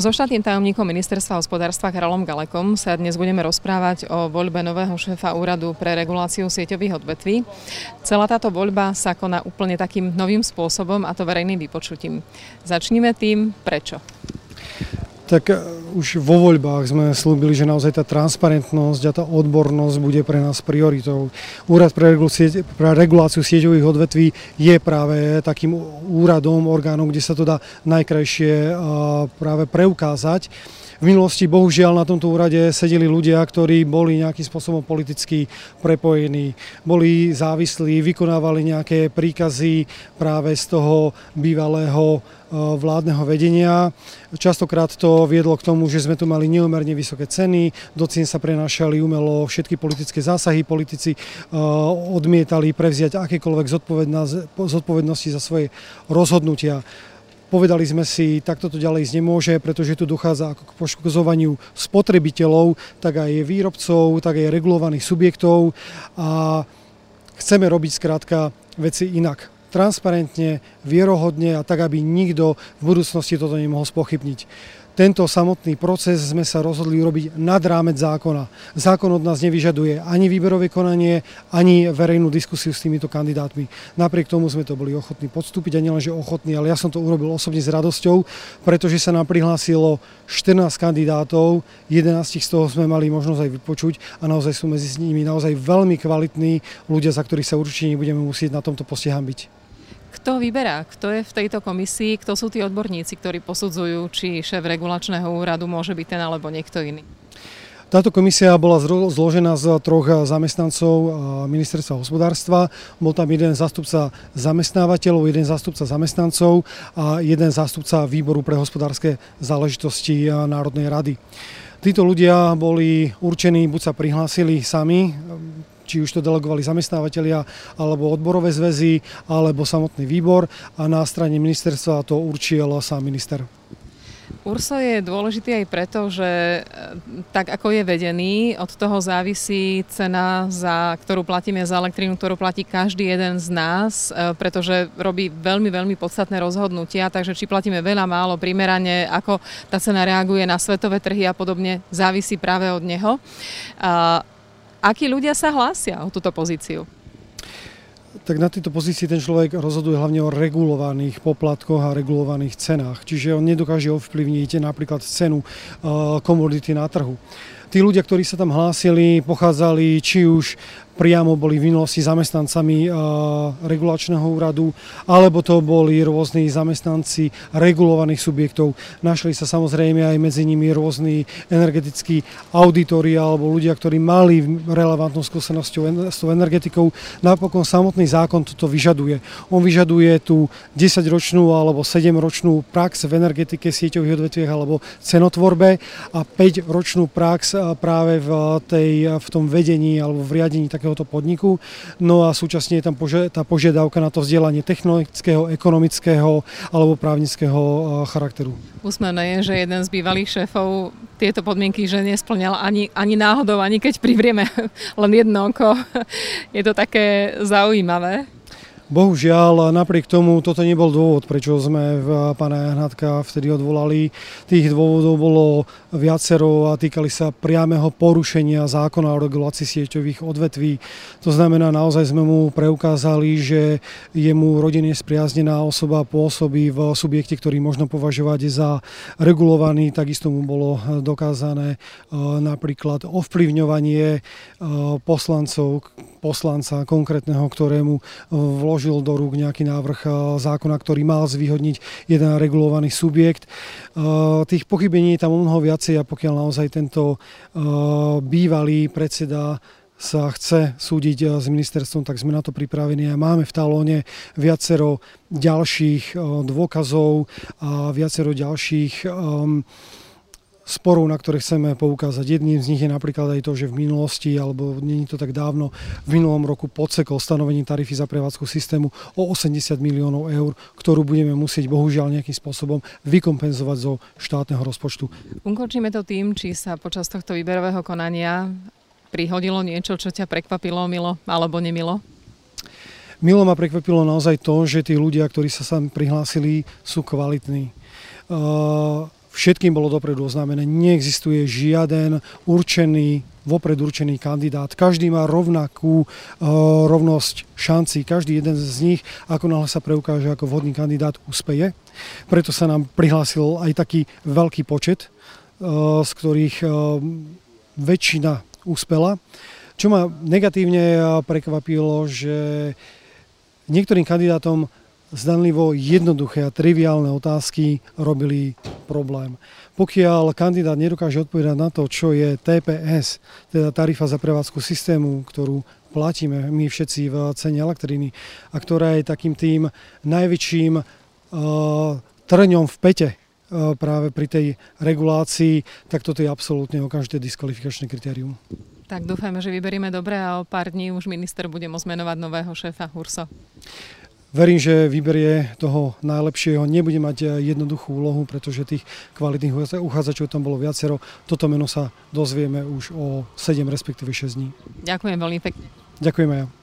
So štátnym tajomníkom ministerstva hospodárstva Karolom Galekom sa dnes budeme rozprávať o voľbe nového šéfa úradu pre reguláciu sieťových odvetví. Celá táto voľba sa koná úplne takým novým spôsobom a to verejným vypočutím. Začníme tým, prečo tak e, už vo voľbách sme slúbili, že naozaj tá transparentnosť a tá odbornosť bude pre nás prioritou. Úrad pre reguláciu sieťových odvetví je práve takým úradom, orgánom, kde sa to dá najkrajšie práve preukázať. V minulosti bohužiaľ na tomto úrade sedeli ľudia, ktorí boli nejakým spôsobom politicky prepojení, boli závislí, vykonávali nejaké príkazy práve z toho bývalého e, vládneho vedenia. Častokrát to viedlo k tomu, že sme tu mali neumerne vysoké ceny, do cien sa prenášali umelo všetky politické zásahy, politici e, odmietali prevziať akékoľvek zodpovednosti za svoje rozhodnutia. Povedali sme si, takto to ďalej ísť nemôže, pretože tu dochádza ako k poškozovaniu spotrebiteľov, tak aj výrobcov, tak aj regulovaných subjektov a chceme robiť skrátka veci inak. Transparentne, vierohodne a tak, aby nikto v budúcnosti toto nemohol spochybniť tento samotný proces sme sa rozhodli urobiť nad rámec zákona. Zákon od nás nevyžaduje ani výberové konanie, ani verejnú diskusiu s týmito kandidátmi. Napriek tomu sme to boli ochotní podstúpiť a nielenže ochotní, ale ja som to urobil osobne s radosťou, pretože sa nám prihlásilo 14 kandidátov, 11 z toho sme mali možnosť aj vypočuť a naozaj sú medzi nimi naozaj veľmi kvalitní ľudia, za ktorých sa určite nebudeme musieť na tomto poste hambiť. Kto vyberá? Kto je v tejto komisii? Kto sú tí odborníci, ktorí posudzujú, či šéf regulačného úradu môže byť ten alebo niekto iný? Táto komisia bola zložená z troch zamestnancov ministerstva hospodárstva. Bol tam jeden zástupca zamestnávateľov, jeden zástupca zamestnancov a jeden zástupca výboru pre hospodárske záležitosti Národnej rady. Títo ľudia boli určení, buď sa prihlásili sami, či už to delegovali zamestnávateľia, alebo odborové zväzy, alebo samotný výbor a na strane ministerstva to určil sám minister. URSO je dôležitý aj preto, že e, tak ako je vedený, od toho závisí cena, za ktorú platíme za elektrínu, ktorú platí každý jeden z nás, e, pretože robí veľmi, veľmi podstatné rozhodnutia, takže či platíme veľa, málo, primerane, ako tá cena reaguje na svetové trhy a podobne, závisí práve od neho. Akí ľudia sa hlásia o túto pozíciu? tak na tejto pozícii ten človek rozhoduje hlavne o regulovaných poplatkoch a regulovaných cenách. Čiže on nedokáže ovplyvniť napríklad cenu uh, komodity na trhu. Tí ľudia, ktorí sa tam hlásili, pochádzali či už priamo boli v minulosti zamestnancami eh, regulačného úradu, alebo to boli rôzni zamestnanci regulovaných subjektov. Našli sa samozrejme aj medzi nimi rôzni energetickí auditori alebo ľudia, ktorí mali relevantnú skúsenosť s tou energetikou. Napokon samotný zákon toto vyžaduje. On vyžaduje tú 10-ročnú alebo 7-ročnú prax v energetike, sieťových odvetviach alebo cenotvorbe a 5-ročnú prax eh, práve v, tej, v tom vedení alebo v riadení takého takéhoto podniku. No a súčasne je tam tá požiadavka na to vzdelanie technologického, ekonomického alebo právnického eh, charakteru. Úsmevné je, že jeden z bývalých šéfov tieto podmienky, že nesplňal ani, ani náhodou, ani keď privrieme len jedno oko. Je to také zaujímavé. Bohužiaľ, napriek tomu toto nebol dôvod, prečo sme pána Hnatka vtedy odvolali. Tých dôvodov bolo viacero a týkali sa priameho porušenia zákona o regulácii sieťových odvetví. To znamená, naozaj sme mu preukázali, že je mu rodine spriaznená osoba pôsobí v subjekte, ktorý možno považovať za regulovaný. Takisto mu bolo dokázané e, napríklad ovplyvňovanie e, poslancov, poslanca konkrétneho, ktorému vložil vložil do rúk nejaký návrh eh, zákona, ktorý mal zvýhodniť jeden regulovaný subjekt. Eh, tých pochybení je tam o mnoho viacej a pokiaľ naozaj tento eh, bývalý predseda sa chce súdiť s ministerstvom, tak sme na to pripravení a máme v talóne viacero ďalších dôkazov a viacero ďalších um, sporov, na ktoré chceme poukázať. Jedným z nich je napríklad aj to, že v minulosti, alebo je to tak dávno, v minulom roku podsekol stanovení tarify za prevádzku systému o 80 miliónov eur, ktorú budeme musieť bohužiaľ nejakým spôsobom vykompenzovať zo štátneho rozpočtu. Ukončíme to tým, či sa počas tohto výberového konania prihodilo niečo, čo ťa prekvapilo, milo alebo nemilo? Milo ma prekvapilo naozaj to, že tí ľudia, ktorí sa sem prihlásili, sú kvalitní. Uh, všetkým bolo dopredu oznámené, neexistuje žiaden určený, vopred určený kandidát. Každý má rovnakú uh, rovnosť šanci, každý jeden z nich, ako náhle sa preukáže ako vhodný kandidát, úspeje. Preto sa nám prihlásil aj taký veľký počet, uh, z ktorých uh, väčšina úspela. Čo ma negatívne prekvapilo, že niektorým kandidátom zdanlivo jednoduché a triviálne otázky robili problém. Pokiaľ kandidát nedokáže odpovedať na to, čo je TPS, teda tarifa za prevádzku systému, ktorú platíme my všetci v cene elektriny a ktorá je takým tým najväčším uh, trňom v pete uh, práve pri tej regulácii, tak toto je absolútne okamžite diskvalifikačné kritérium. Tak dúfajme, že vyberieme dobre a o pár dní už minister bude môcť menovať nového šéfa Hurso. Verím, že vyberie toho najlepšieho. Nebude mať eh, jednoduchú úlohu, pretože tých kvalitných uchádzačov tam bolo viacero. Toto meno sa dozvieme už o 7, respektíve 6 dní. Ďakujem veľmi pekne. Ďakujem aj ja.